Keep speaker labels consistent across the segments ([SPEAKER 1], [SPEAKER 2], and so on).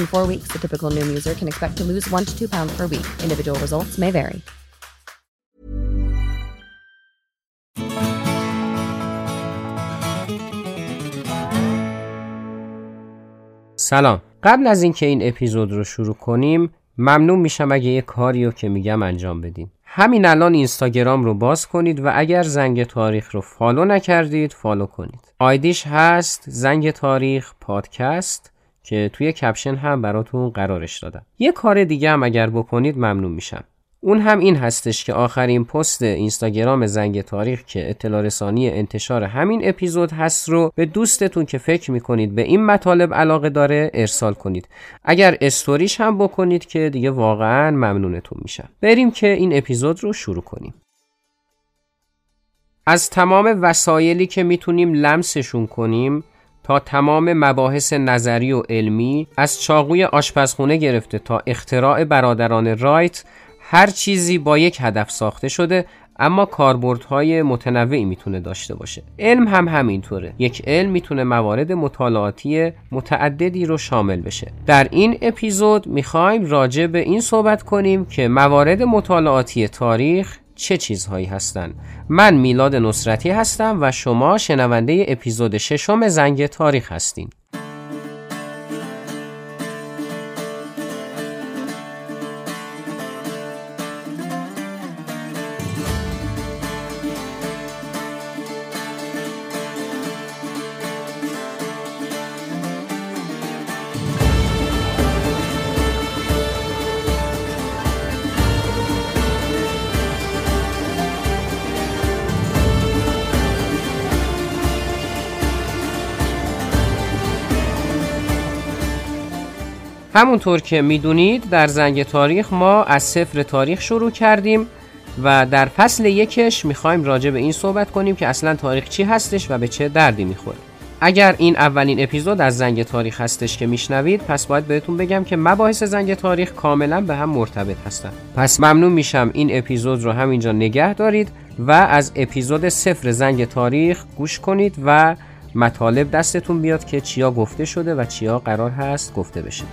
[SPEAKER 1] In four weeks, the typical Noom user can expect to lose one to two pounds per week. Individual results may vary.
[SPEAKER 2] سلام قبل از اینکه این اپیزود رو شروع کنیم ممنون میشم اگه یه کاری رو که میگم انجام بدین همین الان اینستاگرام رو باز کنید و اگر زنگ تاریخ رو follow نکردید follow کنید آیدیش هست زنگ تاریخ پادکست که توی caption هم براتون قرارش دادم. یه کار دیگه هم اگر بکنید ممنون میشم. اون هم این هستش که آخرین پست اینستاگرام زنگ تاریخ که اطلاع رسانی انتشار همین اپیزود هست رو به دوستتون که فکر می‌کنید به این مطالب علاقه داره ارسال کنید. اگر استوریش هم بکنید که دیگه واقعا ممنونتون میشم. بریم که این اپیزود رو شروع کنیم. از تمام وسایلی که می‌تونیم لمسشون کنیم تا تمام مباحث نظری و علمی از چاقوی آشپزخونه گرفته تا اختراع برادران رایت هر چیزی با یک هدف ساخته شده اما کاربردهای متنوعی می‌تونه داشته باشه. علم هم همینطوره. یک علم می‌تونه موارد مطالعاتی متعددی رو شامل بشه. در این اپیزود می‌خوایم راجع به این صحبت کنیم که موارد مطالعاتی تاریخ چه چیزهایی هستند من میلاد نصرتی هستم و شما شنونده اپیزود ششم زنگ تاریخ هستین. همونطور که می‌دونید در زنگ تاریخ ما از صفر تاریخ شروع کردیم و در فصل یکش می‌خوایم راجع به این صحبت کنیم که اصلا تاریخ چی هستش و به چه دردی می‌خوره. اگر این اولین اپیزود از زنگ تاریخ هستش که میشنوید پس باید بهتون بگم که مباحث زنگ تاریخ کاملا به هم مرتبط هستن. پس ممنون میشم این اپیزود رو همینجا نگه دارید و از اپیزود صفر زنگ تاریخ گوش کنید و مطالب دستتون بیاد که چیا گفته شده و چیا قرار هست گفته بشه.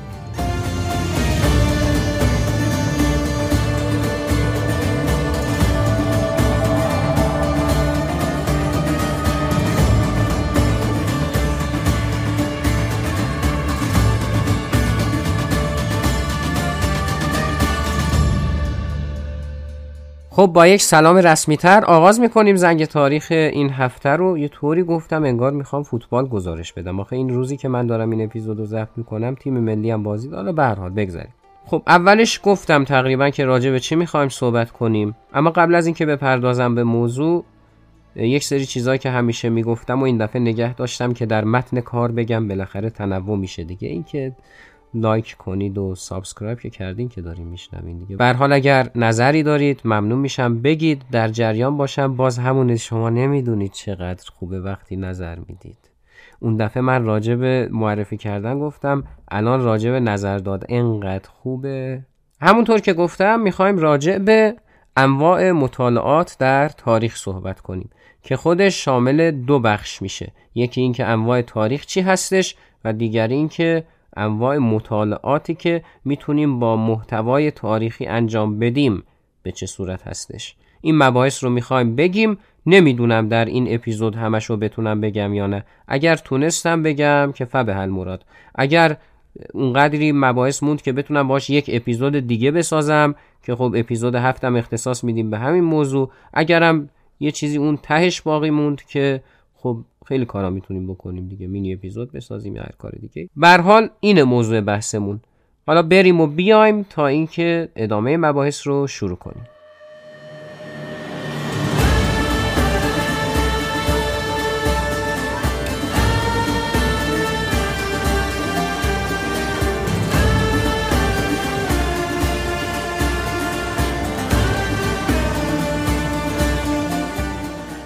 [SPEAKER 2] خب با یک سلام رسمی تر آغاز می‌کنیم زنگ تاریخ این هفته رو. یه طوری گفتم انگار می‌خوام فوتبال گزارش بدم. آخه این روزی که من دارم این اپیزود رو ضبط می‌کنم تیم ملی هم بازی حالا به هر حال بگذاریم. خب اولش گفتم تقریبا که راجع به چی می‌خوایم صحبت کنیم. اما قبل از اینکه بپردازم به موضوع یک سری چیزهایی که همیشه می‌گفتم و این دفعه نگه داشتم که در متن کار بگم بالاخره تنوع میشه دیگه. اینکه like کنید و subscribe که کردین که داریم میشنوین دیگه. به حال اگر نظری دارید ممنون میشم. بگید در جریان باشم. باز همون شما نمی‌دونید چقدر خوبه وقتی نظر می‌دید. اون دفعه من راجع به معرفی کردن گفتم. الان راجع به نظر دادن. انقدر خوبه. همونطور که گفتم می‌خوایم راجع به انواع مطالعات در تاریخ صحبت کنیم که خودش شامل دو بخش میشه. یکی اینکه انواع تاریخ چی هستش و دیگری اینکه انواع مطالعاتی که می‌تونیم با محتوای تاریخی انجام بدیم به چه صورت هستش. این مباحث رو می‌خوایم بگیم. نمی‌دونم در این اپیزود همش رو بتونم بگم یا نه. اگر تونستم بگم که فبه هل مراد اگر اونقدری مباحث موند که بتونم باش یک اپیزود دیگه بسازم که خب اپیزود هفتم اختصاص میدیم به همین موضوع. اگرم یه چیزی اون تهش باقی موند که خب خیلی کارا می‌تونیم بکنیم دیگه مینی اپیزود بسازیم یا هر کار دیگه. به حال این موضوع بحثمون. حالا بریم و بیایم تا اینکه ادامه مباحث رو شروع کنیم.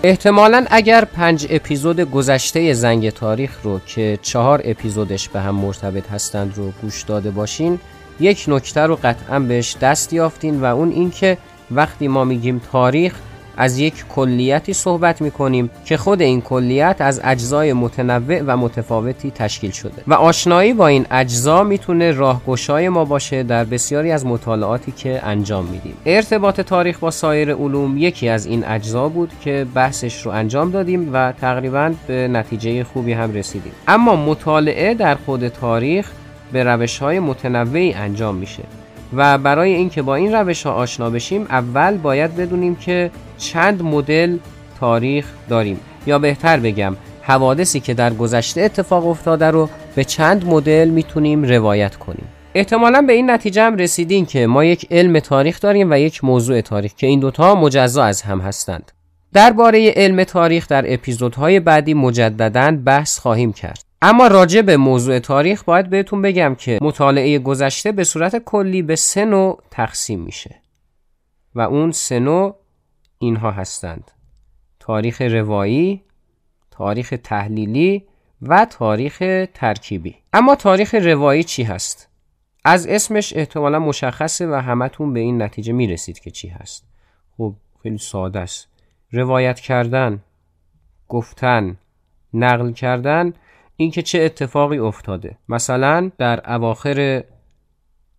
[SPEAKER 2] احتمالا اگر پنج اپیزود گذشته زنگ تاریخ رو که چهار اپیزودش به هم مرتبط هستند رو گوش داده باشین یک نکته رو قطعا بهش دست یافتین و اون اینکه وقتی ما میگیم تاریخ از یک کلیتی صحبت می کنیم که خود این کلیت از اجزای متنوع و متفاوتی تشکیل شده و آشنایی با این اجزا می‌تونه راهگشای ما باشه در بسیاری از مطالعاتی که انجام میدیم. ارتباط تاریخ با سایر علوم یکی از این اجزا بود که بحثش رو انجام دادیم و تقریبا به نتیجه خوبی هم رسیدیم. اما مطالعه در خود تاریخ به روش های متنوعی انجام میشه. و برای اینکه با این روش ها آشنا بشیم اول باید بدونیم که چند مدل تاریخ داریم. یا بهتر بگم حوادثی که در گذشته اتفاق افتاده رو به چند مدل می‌تونیم روایت کنیم. احتمالا به این نتیجه هم رسیدین که ما یک علم تاریخ داریم و یک موضوع تاریخ که این دوتا مجزا از هم هستند. درباره علم تاریخ در اپیزودهای بعدی مجددا بحث خواهیم کرد. اما راجع به موضوع تاریخ باید بهتون بگم که مطالعه گذشته به صورت کلی به سه نوع تقسیم میشه و اون سه نوع اینها هستند تاریخ روایی تاریخ تحلیلی و تاریخ ترکیبی. اما تاریخ روایی چی هست؟ از اسمش احتمالا مشخصه و همتون به این نتیجه می‌رسید که چی هست. خب خیلی ساده است. روایت کردن گفتن نقل کردن اینکه چه اتفاقی افتاده. مثلا در اواخر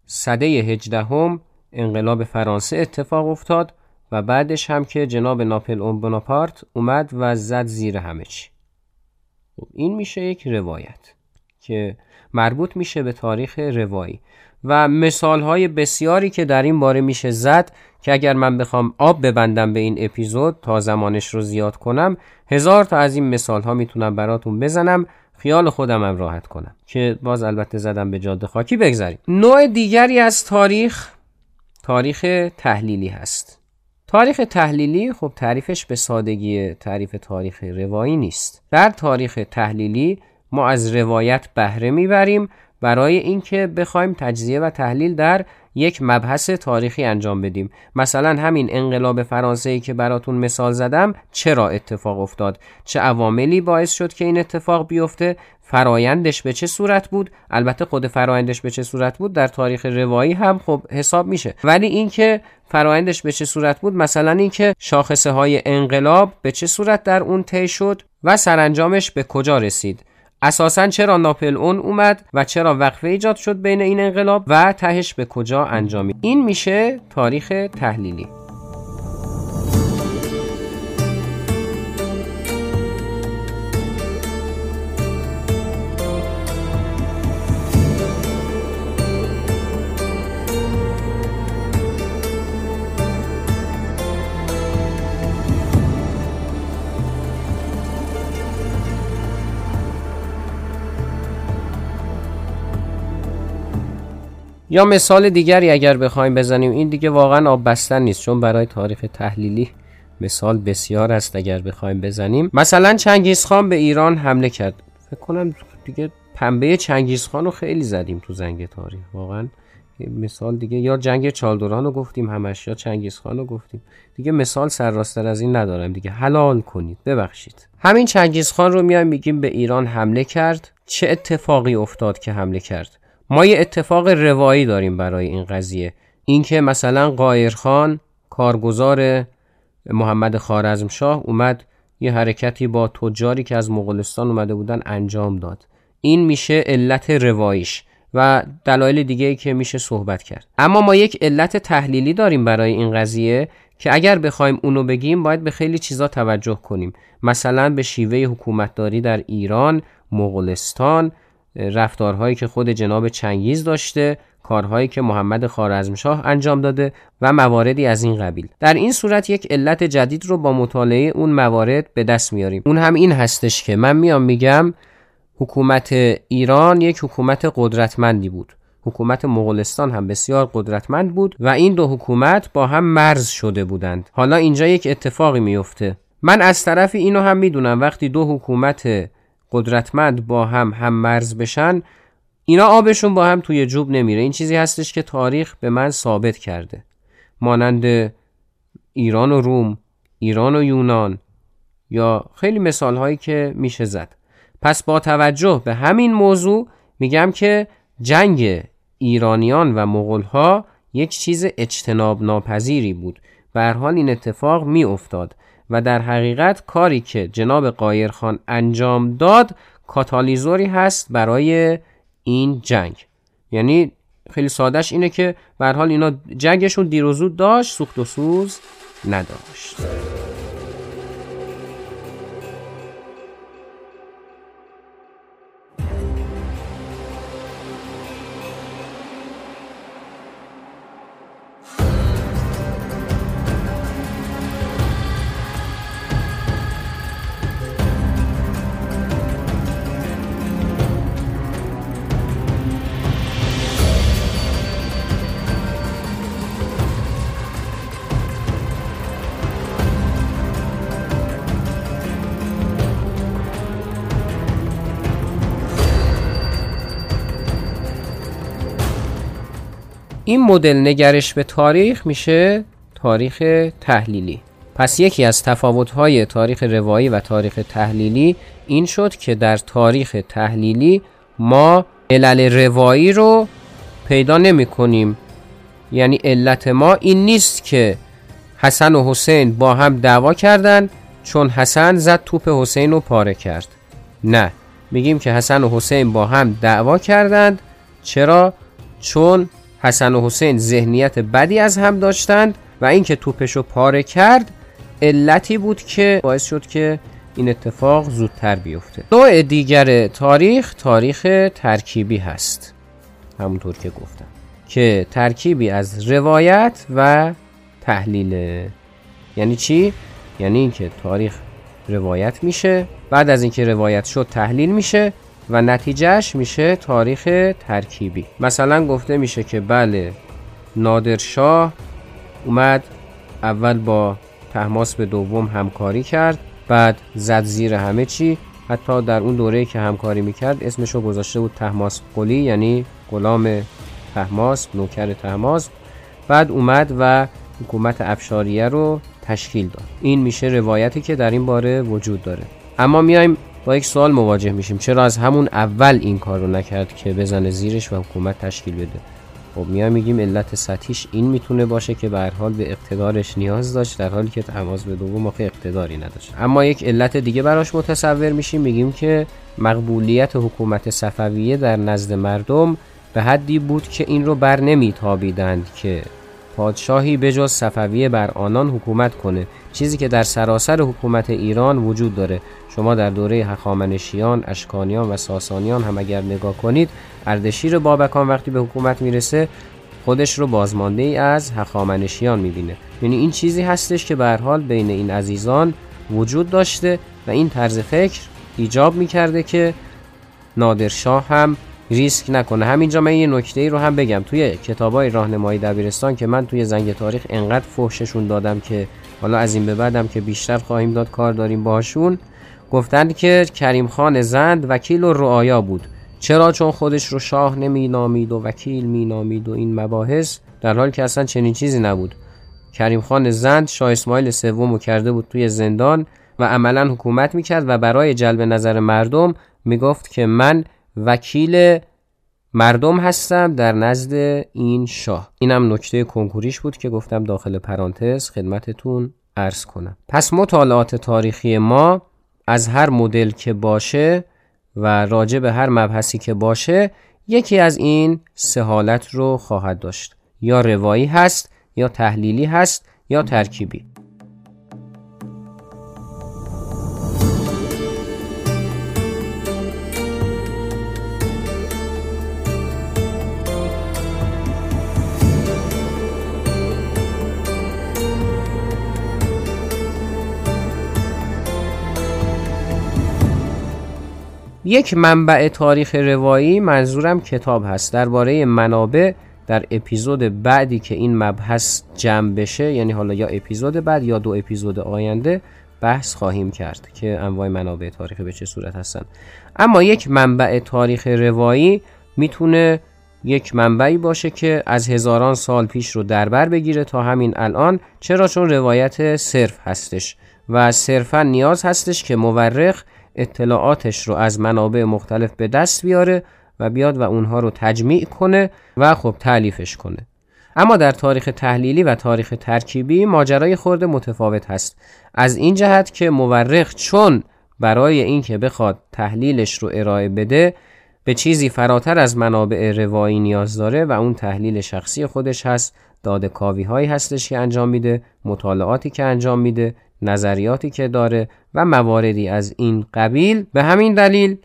[SPEAKER 2] سده هجدهم انقلاب فرانسه اتفاق افتاد و بعدش هم که جناب ناپل اون بناپارت اومد و زد زیر همه چی. خب، این میشه یک روایت که مربوط میشه به تاریخ روایی و مثال های بسیاری که در این باره میشه زد که اگر من بخوام آب ببندم به این اپیزود تا زمانش رو زیاد کنم هزار تا از این مثال ها می‌تونم براتون بزنم. خیال خودم هم راحت کنم. که باز البته زدم به جاده خاکی بگذاریم. نوع دیگری از تاریخ تاریخ تحلیلی هست. تاریخ تحلیلی خب تعریفش به سادگی تعریف تاریخ روایی نیست. در تاریخ تحلیلی ما از روایت بهره می‌بریم برای اینکه بخوایم تجزیه و تحلیل در یک مبحث تاریخی انجام بدیم. مثلا همین انقلاب فرانسه ای که براتون مثال زدم چرا اتفاق افتاد؟ چه عواملی باعث شد که این اتفاق بیفته؟ فرایندش به چه صورت بود؟ البته خود فرایندش به چه صورت بود؟ در تاریخ روایی هم خب حساب میشه. ولی اینکه فرایندش به چه صورت بود؟ مثلا اینکه شاخصه های انقلاب به چه صورت در اون طی شد و سرانجامش به کجا رسید؟ اساسا چرا ناپل اون اومد و چرا وقفه ایجاد شد بین این انقلاب و تهش به کجا انجامید؟ این میشه تاریخ تحلیلی. یا مثال دیگری اگر بخوایم بزنیم این دیگه واقعا آب بستن نیست چون برای تاریخ تحلیلی مثال بسیار است اگر بخوایم بزنیم. مثلا چنگیزخان به ایران حمله کرد. فکر کنم دیگه پنبه چنگیزخان رو خیلی زدیم تو زنگ تاریخ واقعا. مثال دیگه یا جنگ چالدوران رو گفتیم همش یا چنگیزخان رو گفتیم. دیگه مثال سرراستر از این ندارم دیگه. حلال کنید ببخشید. همین چنگیزخان رو میایم میگیم به ایران حمله کرد. چه اتفاقی افتاد که حمله کرد؟ ما یه اتفاق روایی داریم برای این قضیه. اینکه مثلا قایرخان کارگزار محمد خارزمشاه اومد یه حرکتی با تجاری که از مغولستان اومده بودن انجام داد. این میشه علت رواییش و دلایل دیگه که میشه صحبت کرد. اما ما یک علت تحلیلی داریم برای این قضیه که اگر بخوایم اونو بگیم باید به خیلی چیزا توجه کنیم. مثلا به شیوه حکومتداری در ایران مغولستان رفتارهایی که خود جناب چنگیز داشته کارهایی که محمد خارزمشاه انجام داده و مواردی از این قبیل. در این صورت یک علت جدید رو با مطالعه اون موارد به دست میاریم. اون هم این هستش که من میام میگم حکومت ایران یک حکومت قدرتمندی بود. حکومت مغولستان هم بسیار قدرتمند بود و این دو حکومت با هم مرز شده بودند. حالا اینجا یک اتفاقی میفته. من از طرفی اینو هم می‌دونم. وقتی دو حکومت قدرتمند با هم هم مرز بشن اینا آبشون با هم توی جوب نمیره. این چیزی هستش که تاریخ به من ثابت کرده. مانند ایران و روم ایران و یونان یا خیلی مثال هایی که میشه زد. پس با توجه به همین موضوع میگم که جنگ ایرانیان و مغول یک چیز اجتناب ناپذیری بود. به حال این اتفاق می افتاد و در حقیقت کاری که جناب قایرخان انجام داد کاتالیزوری هست برای این جنگ. یعنی خیلی سادهش اینه که به حال اینا جنگشون دیر و زود داشت سوخت و سوز نداشت. این مدل نگرش به تاریخ میشه تاریخ تحلیلی. پس یکی از تفاوت‌های تاریخ روایی و تاریخ تحلیلی این شد که در تاریخ تحلیلی ما علل روایی رو پیدا نمی کنیم. یعنی علت ما این نیست که حسن و حسین با هم دعوا کردند چون حسن زد توپ حسین رو پاره کرد. نه میگیم که حسن و حسین با هم دعوا کردند. چرا؟ چون حسن و حسین ذهنیت بدی از هم داشتند و اینکه توپشو پاره کرد علتی بود که باعث شد که این اتفاق زودتر بیفته. نوع دیگر تاریخ تاریخ ترکیبی هست. همونطور که گفتم. که ترکیبی از روایت و تحلیل. یعنی چی؟ یعنی اینکه تاریخ روایت میشه بعد از اینکه روایت شد تحلیل میشه و نتیجهش میشه تاریخ ترکیبی. مثلا گفته میشه که بله نادرشاه اومد اول با تحماس به دوم همکاری کرد بعد زد زیر همه چی. حتی در اون دوره که همکاری می‌کرد اسمشو گذاشته بود تحماس قلی یعنی غلام تحماس نوکر تحماس. بعد اومد و حکومت افشاریه رو تشکیل داد. این میشه روایتی که در این باره وجود داره. اما میایم با یک سوال مواجه میشیم. چرا از همون اول این کار رو نکرد که بزنه زیرش و حکومت تشکیل بده؟ خب میای میگیم علت سطحیش این می‌تونه باشه که به حال به اقتدارش نیاز داشت در حالی که تماس به دوم آخه اقتداری نداشت. اما یک علت دیگه براش متصور میشیم. میگیم که مقبولیت حکومت صفویه در نزد مردم به حدی بود که این رو بر نمیتابیدند که پادشاهی بجز صفویه بر آنان حکومت کنه. چیزی که در سراسر حکومت ایران وجود داره. شما در دوره هخامنشیان، اشکانیان و ساسانیان هم اگر نگاه کنید اردشیر بابکان وقتی به حکومت می‌رسه خودش رو بازمانده ای از هخامنشیان می‌بینه. یعنی این چیزی هستش که به حال بین این عزیزان وجود داشته و این طرز فکر ایجاب می‌کرده که نادرشاه هم ریسک نکنه. همینجا من یه نکته ای رو هم بگم. توی کتابای راهنمایی دبیرستان که من توی زنگ تاریخ انقدر فحششون دادم که حالا از این به بعدم که بیشتر خواهیم داد کار داریم باشون گفتند که کریم خان زند وکیل و رعایا بود. چرا؟ چون خودش رو شاه نمی نامید و وکیل می نامید و این مباحث در حال که اصلا چنین چیزی نبود. کریم خان زند شاه اسماعیل سوم کرده بود توی زندان و عملا حکومت می‌کرد و برای جلب نظر مردم می‌گفت که من وکیل مردم هستم در نزد این شاه. اینم نکته کنکوریش بود که گفتم داخل پرانتز خدمتتون عرض کنم. پس مطالعات تاریخی ما از هر مدل که باشه و راجع به هر مبحثی که باشه یکی از این سه حالت رو خواهد داشت. یا روایی هست یا تحلیلی هست یا ترکیبی. یک منبع تاریخ روایی منظورم کتاب هست. درباره منابع در اپیزود بعدی که این مبحث جمع بشه یعنی حالا یا اپیزود بعد یا دو اپیزود آینده بحث خواهیم کرد که انواع منابع تاریخی به چه صورت هستن. اما یک منبع تاریخ روایی می‌تونه یک منبعی باشه که از هزاران سال پیش رو دربر بگیره تا همین الان. چرا؟ چون روایت صرف هستش و صرفا نیاز هستش که مورخ اطلاعاتش رو از منابع مختلف به دست بیاره و بیاد و اونها رو تجمیع کنه و خب تعلیفش کنه. اما در تاریخ تحلیلی و تاریخ ترکیبی ماجرای خورده متفاوت هست. از این جهت که مورخ چون برای اینکه بخواد تحلیلش رو ارائه بده به چیزی فراتر از منابع روایی نیاز داره و اون تحلیل شخصی خودش هست داده کاوی هایی هستش که انجام میده مطالعاتی که انجام میده نظریاتی که داره و مواردی از این قبیل. به همین دلیل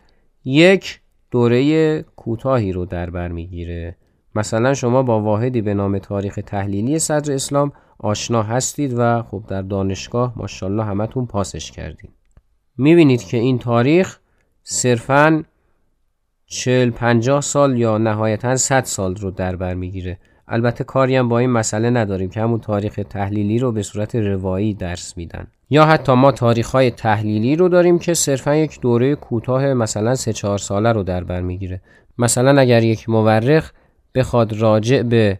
[SPEAKER 2] یک دوره کوتاهی رو در بر می‌گیره. مثلا شما با واحدی به نام تاریخ تحلیلی صدر اسلام آشنا هستید و خب در دانشگاه ماشاءالله همتون پاسش کردید می‌بینید که این تاریخ صرفا 40 50 سال یا نهایتا 100 سال رو در بر می‌گیره. البته کاری هم با این مسئله نداریم که همون تاریخ تحلیلی رو به صورت روایی درس میدن. یا حتی ما تاریخ های تحلیلی رو داریم که صرفا یک دوره کوتاه مثلا 3 4 ساله رو در بر می‌گیره. مثلا اگر یک مورخ بخواد راجع به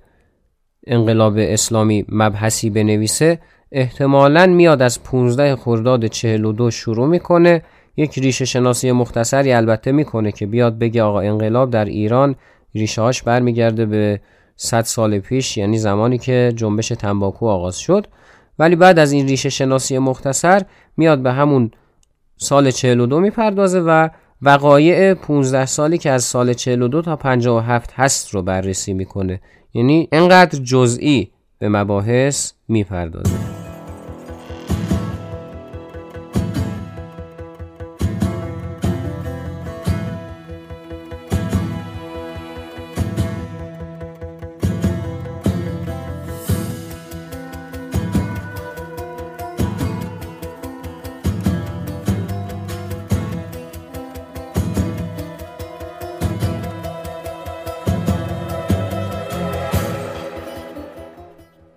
[SPEAKER 2] انقلاب اسلامی مبحثی بنویسه احتمالا میاد از 15 خرداد 42 شروع می‌کنه یک ریشه شناسی مختصری البته می‌کنه که بیاد بگه آقا انقلاب در ایران ریشه هاش برمیگرده به 100 سال پیش یعنی زمانی که جنبش تنباکو آغاز شد. ولی بعد از این ریشه شناسی مختصر میاد به همون سال 42 می‌پردازه و وقایع 15 سالی که از سال 42 تا 57 هست رو بررسی می‌کنه. یعنی انقدر جزئی به مباحث می‌پردازه.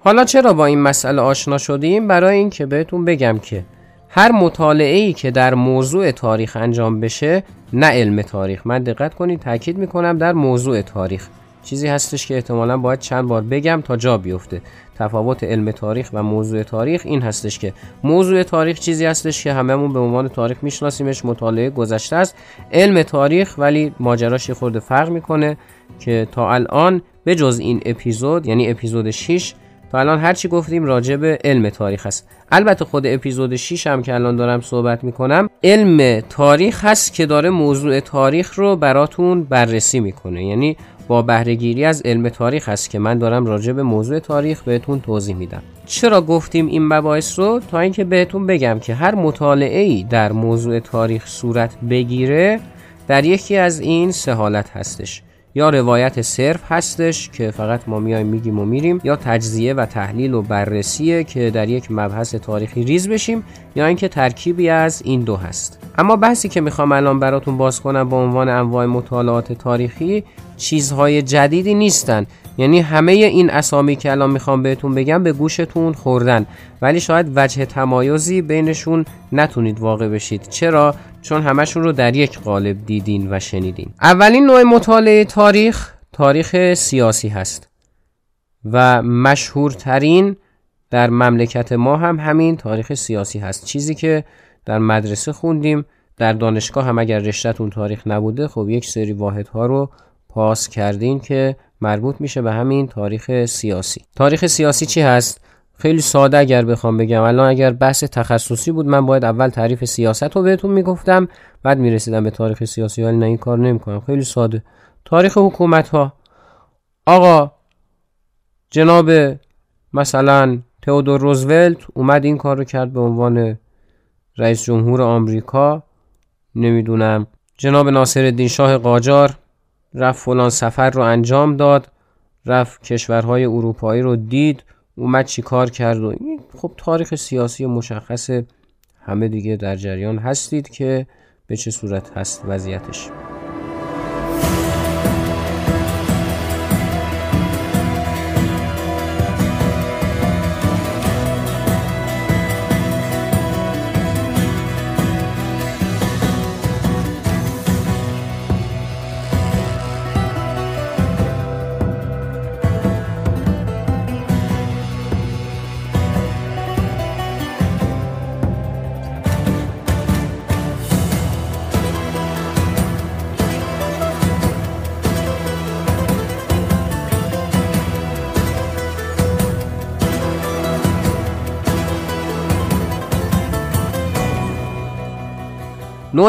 [SPEAKER 2] حالا چرا با این مسئله آشنا شدیم؟ برای اینکه بهتون بگم که هر مطالعه ای که در موضوع تاریخ انجام بشه نه علم تاریخ. من دقت کنید تاکید می‌کنم در موضوع تاریخ. چیزی هستش که احتمالا باید چند بار بگم تا جا بیفته. تفاوت علم تاریخ و موضوع تاریخ این هستش که موضوع تاریخ چیزی هستش که هممون به عنوان تاریخ میشناسیمش مطالعه گذشته است. علم تاریخ ولی ماجراش یه خورده فرق می‌کنه که تا الان به جز این اپیزود یعنی اپیزود 6 تا الان هرچی گفتیم راجع به علم تاریخ هست البته خود اپیزود 6 هم که الان دارم صحبت می‌کنم علم تاریخ هست که داره موضوع تاریخ رو براتون بررسی می‌کنه. یعنی با بهرهگیری از علم تاریخ هست که من دارم راجع به موضوع تاریخ بهتون توضیح میدم. چرا گفتیم این مباحث رو؟ تا اینکه بهتون بگم که هر مطالعه ای در موضوع تاریخ صورت بگیره در یکی از این سه حالت هستش. یا روایت صرف هستش که فقط ما میایم میگیم و میریم یا تجزیه و تحلیل و بررسیه که در یک مبحث تاریخی ریز بشیم یا اینکه ترکیبی از این دو هست. اما بحثی که می‌خوام الان براتون باز کنم با عنوان انواع مطالعات تاریخی چیزهای جدیدی نیستن. یعنی همه این اسامی که الان می‌خوام بهتون بگم به گوشتون خوردن. ولی شاید وجه تمایزی بینشون نتونید واقع بشید. چرا؟ چون همشون رو در یک قالب دیدین و شنیدین. اولین نوع مطالعه تاریخ تاریخ سیاسی هست. و مشهورترین در مملکت ما هم همین تاریخ سیاسی هست. چیزی که در مدرسه خوندیم در دانشگاه هم اگر رشتهتون تاریخ نبوده خب یک سری واحدها رو پاس کردین که مربوط میشه به همین تاریخ سیاسی. تاریخ سیاسی چی هست؟ خیلی ساده اگر بخوام بگم. الان اگر بحث تخصصی بود من باید اول تعریف سیاست رو بهتون می‌گفتم بعد می‌رسیدم به تاریخ سیاسی ولی نه این کار نمی‌کنم. خیلی ساده. تاریخ حکومت ها آقا جناب مثلا تئودور روزولت اومد این کار رو کرد به عنوان رئیس جمهور آمریکا. نمی‌دونم. جناب ناصر الدین شاه قاجار رفت فلان سفر رو انجام داد رفت کشورهای اروپایی رو دید اومد چی کار کرد و خب تاریخ سیاسی مشخص همه دیگه در جریان هستید که به چه صورت هست وضعیتش.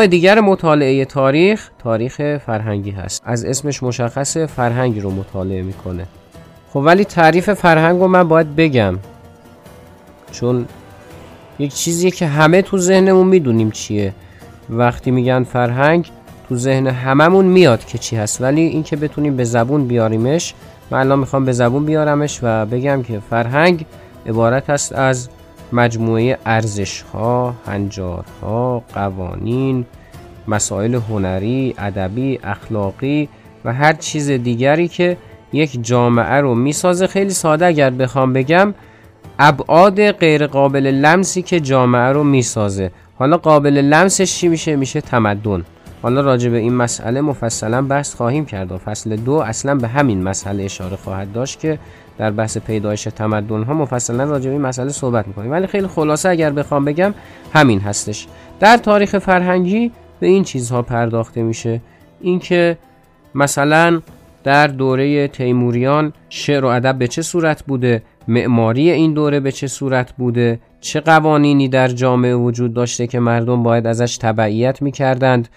[SPEAKER 2] دیگر مطالعه تاریخ تاریخ فرهنگی هست. از اسمش مشخص فرهنگ رو مطالعه می‌کنه. خب ولی تعریف فرهنگ رو من باید بگم. چون یک چیزیه که همه تو ذهنمون می‌دونیم چیه. وقتی میگن فرهنگ تو ذهن هممون میاد که چی هست. ولی اینکه بتونیم به زبون بیاریمش من الان می‌خوام به زبون بیارمش و بگم که فرهنگ عبارت است از مجموعه ارزش ها، هنجارها، قوانین، مسائل هنری، ادبی، اخلاقی و هر چیز دیگری که یک جامعه رو می‌سازه. خیلی ساده اگر بخوام بگم ابعاد غیر قابل لمسی که جامعه رو می‌سازه. حالا قابل لمسش چی میشه؟ میشه تمدن. حالا راجع به این مسئله مفصلا بحث خواهیم کرد و فصل دو اصلا به همین مسئله اشاره خواهد داشت که در بحث پیدایش تمدن ها مفصلا راجع به این مسئله صحبت می‌کنیم. ولی خیلی خلاصه اگر بخوام بگم همین هستش. در تاریخ فرهنگی به این چیزها پرداخته میشه. اینکه مثلا در دوره تیموریان شعر و ادب به چه صورت بوده؟ معماری این دوره به چه صورت بوده؟ چه قوانینی در جامعه وجود داشته که مردم باید ازش تبعیت می‌کردند؟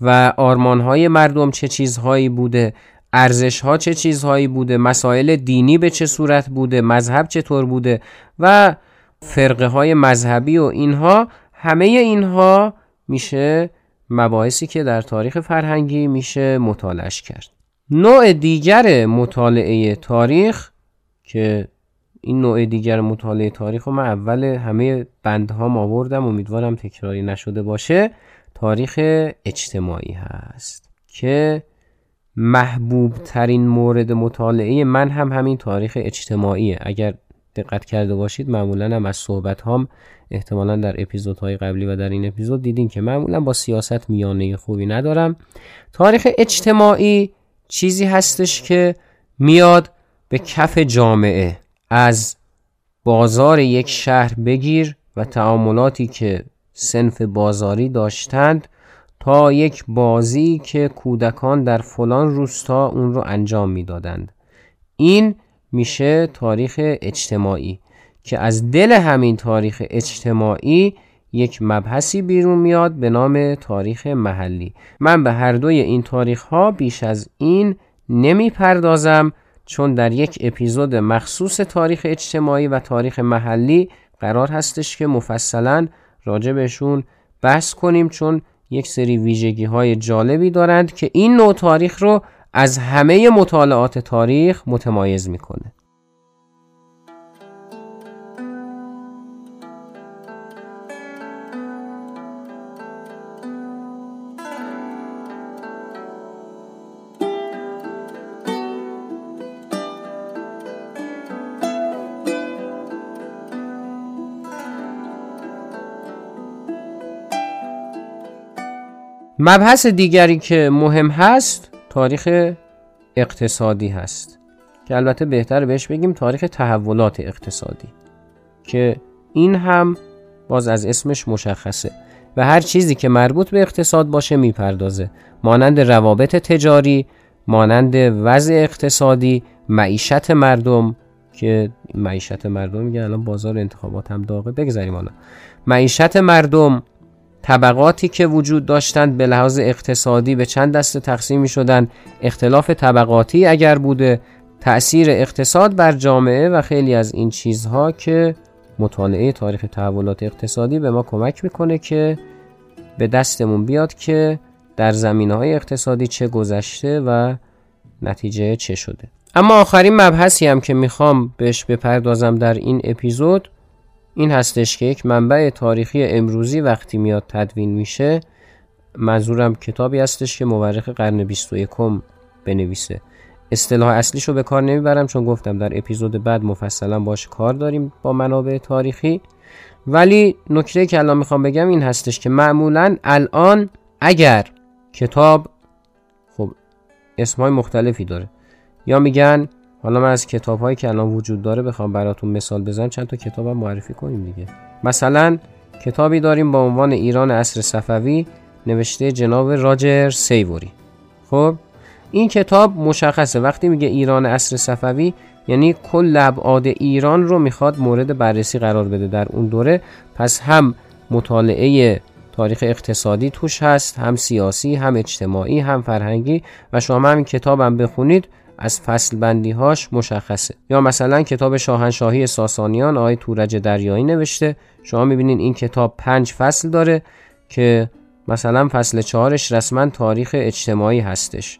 [SPEAKER 2] و آرمانهای مردم چه چیزهایی بوده؟ ارزش ها چه چیزهایی بوده مسائل دینی به چه صورت بوده مذهب چطور بوده و فرقه های مذهبی و اینها همه اینها میشه مباحثی که در تاریخ فرهنگی میشه مطالعش کرد. نوع دیگر مطالعه تاریخ که این نوع دیگر مطالعه تاریخ رو من اول همه بندها آوردم امیدوارم تکراری نشده باشه تاریخ اجتماعی هست که محبوب ترین مورد مطالعه من هم همین تاریخ اجتماعیه. اگر دقت کرده باشید معمولا هم از صحبت هم احتمالا در اپیزودهای قبلی و در این اپیزود دیدین که معمولا با سیاست میانه خوبی ندارم. تاریخ اجتماعی چیزی هستش که میاد به کف جامعه. از بازار یک شهر بگیر و تعاملاتی که سنف بازاری داشتند تا یک بازی که کودکان در فلان روستا اون رو انجام می‌دادند. این میشه تاریخ اجتماعی که از دل همین تاریخ اجتماعی یک مبحثی بیرون میاد به نام تاریخ محلی. من به هر دوی این تاریخ ها بیش از این نمی پردازم چون در یک اپیزود مخصوص تاریخ اجتماعی و تاریخ محلی قرار هستش که مفصلا راجع بهشون بحث کنیم چون یک سری ویژگی های جالبی دارند که این نوع تاریخ رو از همه مطالعات تاریخ متمایز می‌کنه. مبحث دیگری که مهم هست تاریخ اقتصادی هست. که البته بهتر بهش بگیم تاریخ تحولات اقتصادی. که این هم باز از اسمش مشخصه. و هر چیزی که مربوط به اقتصاد باشه می‌پردازه. مانند روابط تجاری مانند وضع اقتصادی معیشت مردم. که معیشت مردم میگه الان بازار انتخابات هم داغه بگذاریم حالا. معیشت مردم طبقاتی که وجود داشتند به لحاظ اقتصادی به چند دسته تقسیم می شدن اختلاف طبقاتی اگر بوده تأثیر اقتصاد بر جامعه و خیلی از این چیزها که مطالعه تاریخ تحولات اقتصادی به ما کمک می‌کنه که به دستمون بیاد که در زمینه های اقتصادی چه گذشته و نتیجه چه شده. اما آخرین مبحثی هم که می‌خوام بهش بپردازم در این اپیزود این هستش که یک منبع تاریخی امروزی وقتی میاد تدوین میشه منظورم کتابی هستش که مورخ قرن 21 بنویسه. اصطلاح اصلیشو به کار نمی‌برم چون گفتم در اپیزود بعد مفصلا باش کار داریم با منابع تاریخی. ولی نکته که الان می‌خوام بگم این هستش که معمولا الان اگر کتاب خب اسمهای مختلفی داره. یا میگن حالا من از کتاب هایی که الان وجود داره بخوام براتون مثال بزنم. چند تا کتاب هم معرفی کنیم دیگه. مثلا کتابی داریم با عنوان ایران عصر صفوی نوشته جناب راجر سیوری. خب این کتاب مشخصه. وقتی میگه ایران عصر صفوی یعنی کل ابعاد ایران رو می‌خواد مورد بررسی قرار بده. در اون دوره پس هم مطالعه تاریخ اقتصادی توش هست هم سیاسی هم اجتماعی هم فرهنگی. و شما هم بخونید از فصل بندی هاش مشخصه. یا مثلا کتاب شاهنشاهی ساسانیان آقای تورج دریایی نوشته. شما می‌بینین این کتاب پنج فصل داره که مثلا فصل چهارش رسما تاریخ اجتماعی هستش.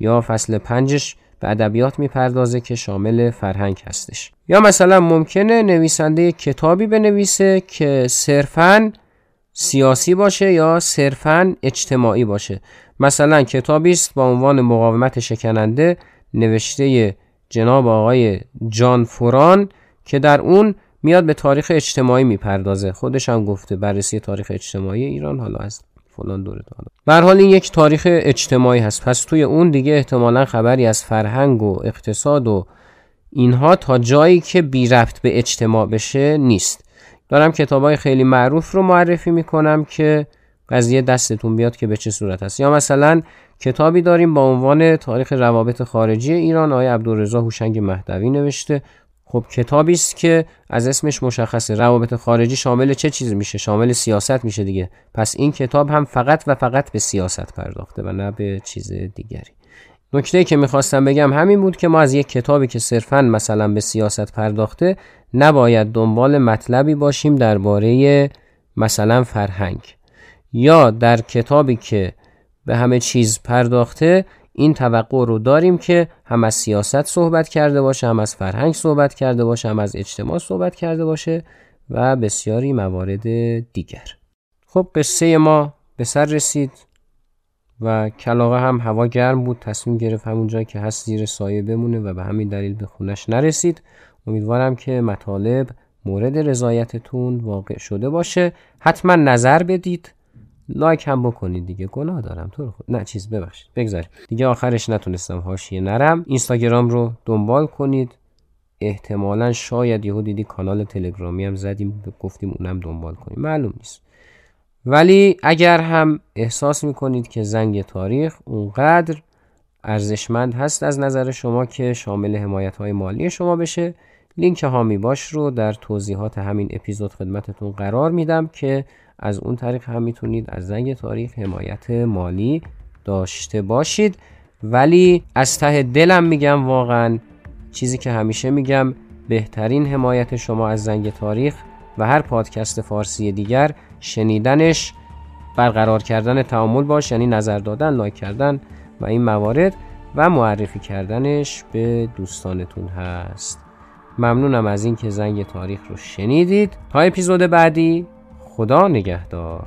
[SPEAKER 2] یا فصل پنجش به ادبیات می‌پردازه که شامل فرهنگ هستش. یا مثلا ممکنه نویسنده کتابی بنویسه که صرفا سیاسی باشه یا صرفا اجتماعی باشه. مثلا کتابی است با عنوان مقاومت شکننده نوشته جناب آقای جان فوران که در اون میاد به تاریخ اجتماعی می‌پردازه. خودش هم گفته بررسی تاریخ اجتماعی ایران حالا از فلان دوره تا حال این یک تاریخ اجتماعی هست. پس توی اون دیگه احتمالا خبری از فرهنگ و اقتصاد و اینها تا جایی که بی رفت به اجتماع بشه نیست. دارم کتاب های خیلی معروف رو معرفی می‌کنم که قضیه دستتون بیاد که به چه صورت هست. یا مثلا کتابی داریم با عنوان تاریخ روابط خارجی ایران. آقای عبدالرضا هوشنگ مهدوی نوشته. خب کتابی است که از اسمش مشخصه. روابط خارجی شامل چه چیز میشه؟ شامل سیاست میشه دیگه. پس این کتاب هم فقط و فقط به سیاست پرداخته و نه به چیز دیگری. نکته که می‌خواستم بگم همین بود که ما از یک کتابی که صرفا مثلا به سیاست پرداخته نباید دنبال مطلبی باشیم درباره مثلا فرهنگ. یا در کتابی که به همه چیز پرداخته این توقع رو داریم که هم از سیاست صحبت کرده باشه هم از فرهنگ صحبت کرده باشه هم از اجتماع صحبت کرده باشه و بسیاری موارد دیگر. خب قصه ما به سر رسید و کلاغه هم هوا گرم بود تصمیم گرفت همون جایی که هست زیر سایه بمونه و به همین دلیل به خونش نرسید. امیدوارم که مطالب مورد رضایتتون واقع شده باشه. حتما نظر بدید. لایک هم بکنید دیگه. گناه دارم. تو خود نه چیز ببخشید. بگذاریم. دیگه آخرش نتونستم حاشیه نرم. اینستاگرام رو دنبال کنید. احتمالا شاید یهو دیدی کانال تلگرامی هم زدیم گفتیم اونم دنبال کنیم. معلوم نیست. ولی اگر هم احساس می‌کنید که زنگ تاریخ اونقدر ارزشمند هست از نظر شما که شامل حمایت های مالی شما بشه لینک هامی باش رو در توضیحات همین اپیزود خدمتتون قرار میدم که از اون طریق هم می‌تونید از زنگ تاریخ حمایت مالی داشته باشید. ولی از ته دلم میگم واقعا چیزی که همیشه میگم بهترین حمایت شما از زنگ تاریخ و هر پادکست فارسی دیگر شنیدنش برقرار کردن تعامل باش یعنی نظر دادن لایک کردن و این موارد و معرفی کردنش به دوستانتون هست. ممنونم از اینکه زنگ تاریخ رو شنیدید. تا اپیزود بعدی خدا نگهدار.